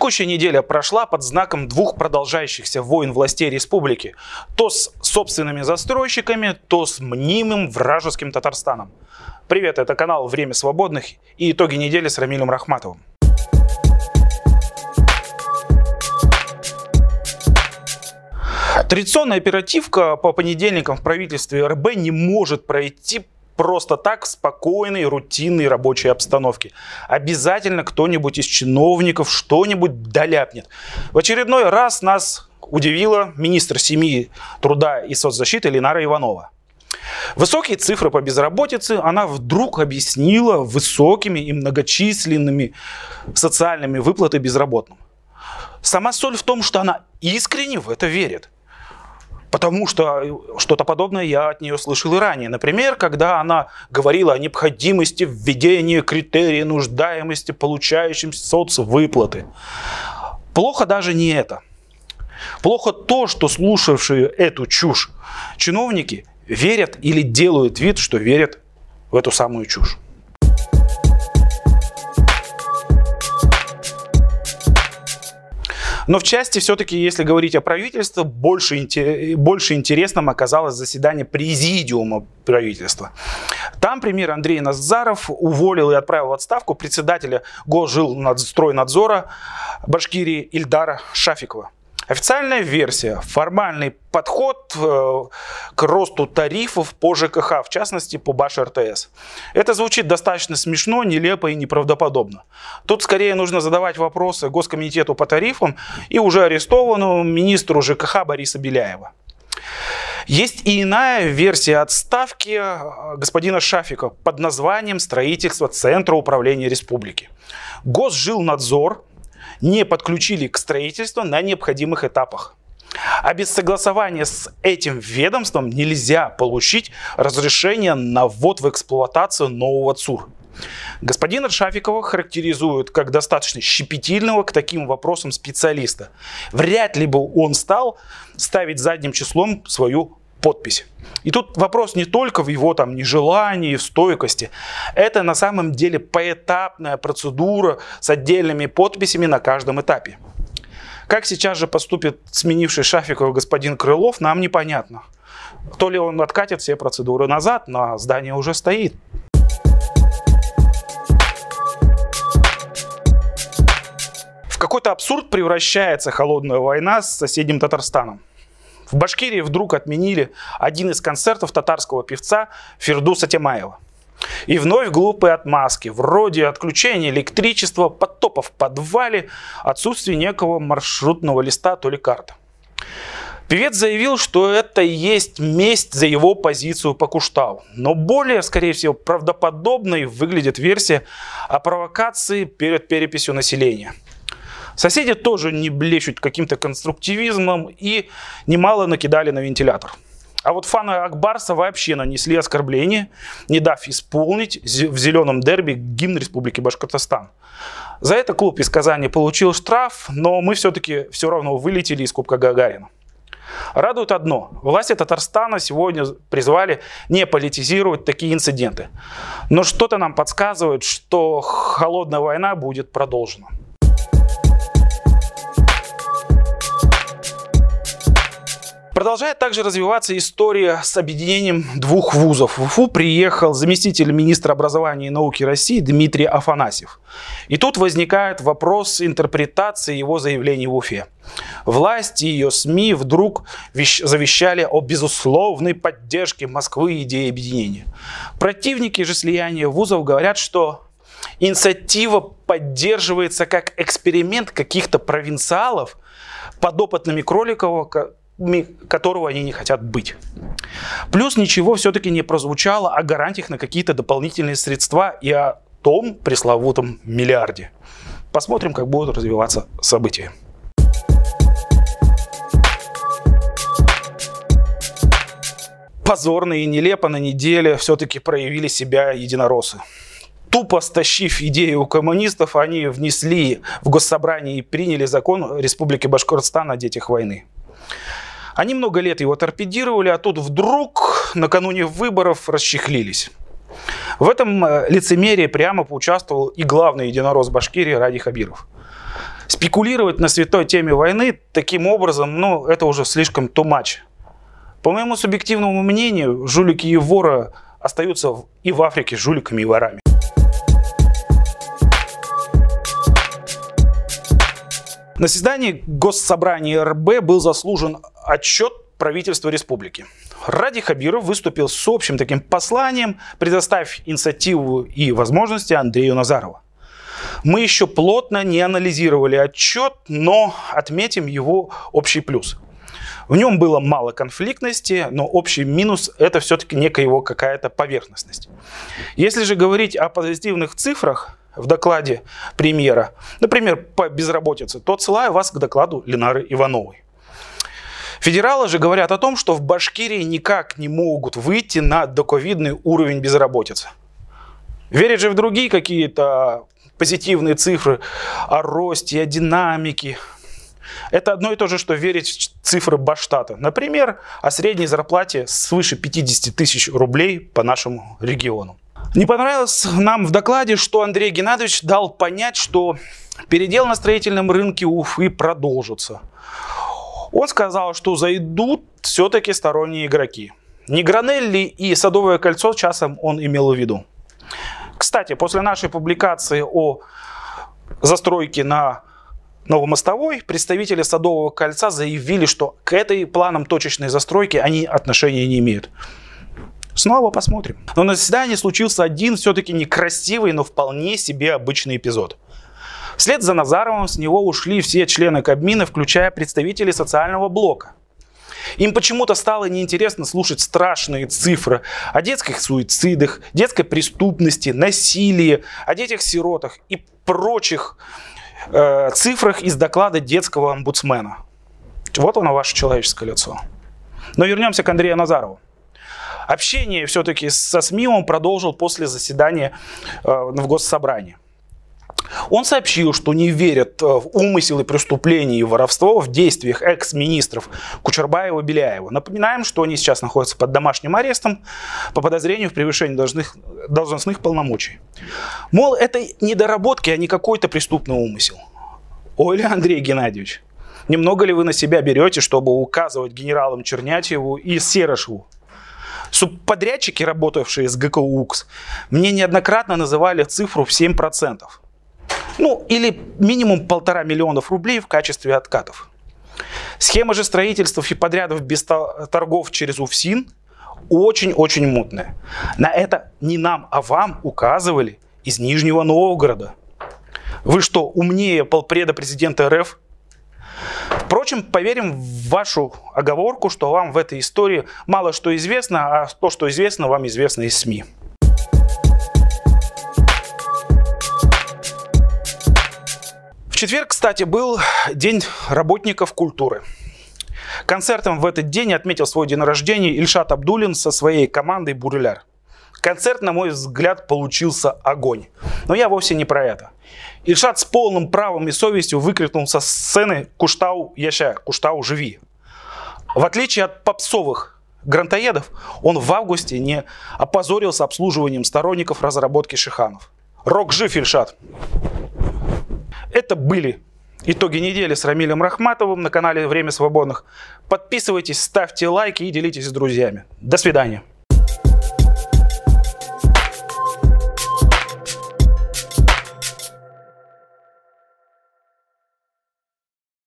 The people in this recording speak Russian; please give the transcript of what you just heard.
Текущая неделя прошла под знаком двух продолжающихся войн властей республики. То с собственными застройщиками, то с мнимым вражеским Татарстаном. Привет, это канал «Время свободных» и итоги недели с Рамилем Рахматовым. Традиционная оперативка по понедельникам в правительстве РБ не может пройти просто так в спокойной, рутинной рабочей обстановке. Обязательно кто-нибудь из чиновников что-нибудь доляпнет. В очередной раз нас удивила министр семьи, труда и соцзащиты Ленара Иванова. Высокие цифры по безработице она вдруг объяснила высокими и многочисленными социальными выплатами безработным. Сама соль в том, что она искренне в это верит. Потому что что-то подобное я от нее слышал и ранее. Например, когда она говорила о необходимости введения критерия нуждаемости получающим соцвыплаты. Плохо даже не это. Плохо то, что слушавшие эту чушь чиновники верят или делают вид, что верят в эту самую чушь. Но в части все-таки, если говорить о правительстве, больше, больше интересным оказалось заседание президиума правительства. Там премьер Андрей Назаров уволил и отправил в отставку председателя Госжилстройнадзора Башкирии Ильдара Шафикова. Официальная версия, формальный подход э, к росту тарифов по ЖКХ, в частности по Баш РТС. Это звучит достаточно смешно, нелепо и неправдоподобно. Тут скорее нужно задавать вопросы Госкомитету по тарифам и уже арестованному министру ЖКХ Бориса Беляева. Есть и иная версия отставки э, господина Шафика под названием «Строительство Центра управления республики». Госжилнадзор не подключили к строительству на необходимых этапах. А без согласования с этим ведомством нельзя получить разрешение на ввод в эксплуатацию нового ЦУР. Господина Шафикова характеризуют как достаточно щепетильного к таким вопросам специалиста. Вряд ли бы он стал ставить задним числом свою подпись. И тут вопрос не только в его там нежелании, в стойкости. Это на самом деле поэтапная процедура с отдельными подписями на каждом этапе. Как сейчас же поступит сменивший Шафикова господин Крылов, нам непонятно. То ли он откатит все процедуры назад, но здание уже стоит. В какой-то абсурд превращается холодная война с соседним Татарстаном. В Башкирии вдруг отменили один из концертов татарского певца Фердуса Темаева. И вновь глупые отмазки, вроде отключения электричества, потопа в подвале, отсутствие некого маршрутного листа, то ли карты. Певец заявил, что это и есть месть за его позицию по Куштау. Но более, скорее всего, правдоподобной выглядит версия о провокации перед переписью населения – Соседи тоже не блещут каким-то конструктивизмом и немало накидали на вентилятор. А вот фаны Акбарса вообще нанесли оскорбление, не дав исполнить в зеленом дерби гимн Республики Башкортостан. За это клуб из Казани получил штраф, но мы все-таки все равно вылетели из Кубка Гагарина. Радует одно. Власти Татарстана сегодня призвали не политизировать такие инциденты. Но что-то нам подсказывает, что холодная война будет продолжена. Продолжает также развиваться история с объединением двух вузов. В Уфу приехал заместитель министра образования и науки России Дмитрий Афанасьев. И тут возникает вопрос интерпретации его заявлений в Уфе. Власти и ее СМИ вдруг завещали о безусловной поддержке Москвы идеи объединения. Противники же слияния вузов говорят, что инициатива поддерживается как эксперимент каких-то провинциалов, подопытными Кроликова, которого они не хотят быть. Плюс ничего все-таки не прозвучало о гарантиях на какие-то дополнительные средства и о том пресловутом миллиарде. Посмотрим, как будут развиваться события. Позорно и нелепо на неделе все-таки проявили себя единороссы. Тупо стащив идею у коммунистов, они внесли в госсобрание и приняли закон Республики Башкортостан о детях войны. Они много лет его торпедировали, а тут вдруг накануне выборов расчехлились. В этом э, лицемерии прямо поучаствовал и главный единорос Башкирии Ради Хабиров. Спекулировать на святой теме войны таким образом, ну, это уже слишком too much. По моему субъективному мнению, жулики и воры остаются и в Африке жуликами и ворами. На заседании Госсобрания РБ был заслужен отчет правительства республики. Ради Хабиров выступил с общим таким посланием, предоставив инициативу и возможности Андрею Назарову. Мы еще плотно не анализировали отчет, но отметим его общий плюс. В нем было мало конфликтности, но общий минус – это все-таки некая его какая-то поверхностность. Если же говорить о позитивных цифрах, в докладе премьера, например, по безработице, то отсылаю вас к докладу Ленары Ивановой. Федералы же говорят о том, что в Башкирии никак не могут выйти на доковидный уровень безработицы. Верят же в другие какие-то позитивные цифры о росте, о динамике. Это одно и то же, что верить в цифры Баштата. Например, о средней зарплате свыше 50 тысяч рублей по нашему региону. Не понравилось нам в докладе, что Андрей Геннадьевич дал понять, что передел на строительном рынке Уфы продолжится. Он сказал, что зайдут все-таки сторонние игроки. Не Гранелли и Садовое кольцо часом он имел в виду. Кстати, после нашей публикации о застройке на Новомостовой представители Садового кольца заявили, что к этой планам точечной застройки они отношения не имеют. Снова посмотрим. Но на заседании случился один все-таки некрасивый, но вполне себе обычный эпизод. Вслед за Назаровым с него ушли все члены Кабмина, включая представителей социального блока. Им почему-то стало неинтересно слушать страшные цифры о детских суицидах, детской преступности, насилии, о детях-сиротах и прочих э, цифрах из доклада детского омбудсмена. Вот оно, ваше человеческое лицо. Но вернемся к Андрею Назарову. Общение все-таки со СМИ он продолжил после заседания э, в Госсобрании. Он сообщил, что не верят э, в умысел и преступление и воровство в действиях экс-министров Кучербаева и Беляева. Напоминаем, что они сейчас находятся под домашним арестом по подозрению в превышении должностных, должностных полномочий. Мол, это недоработки, а не какой-то преступный умысел. Ой, Андрей Геннадьевич, немного ли вы на себя берете, чтобы указывать генералам Чернятьеву и Серошеву Субподрядчики, работавшие с ГКУ УКС, мне неоднократно называли цифру в 7%. Ну, или минимум полтора миллионов рублей в качестве откатов. Схема же строительства и подрядов без торгов через УФСИН очень-очень мутная. На это не нам, а вам указывали из Нижнего Новгорода. Вы что, умнее полпреда президента РФ? Впрочем, поверим в вашу оговорку, что вам в этой истории мало что известно, а то, что известно, вам известно из СМИ. В четверг, кстати, был День работников культуры. Концертом в этот день отметил свой день рождения Ильшат Абдулин со своей командой «Бурляр». Концерт, на мой взгляд, получился огонь. Но я вовсе не про это. Ильшат с полным правом и совестью выкрикнул со сцены «Куштау яща, Куштау живи». В отличие от попсовых грантоедов, он в августе не опозорился обслуживанием сторонников разработки Шиханов. Рок жив, Ильшат! Это были итоги недели с Рамилем Рахматовым на канале «Время свободных». Подписывайтесь, ставьте лайки и делитесь с друзьями. До свидания.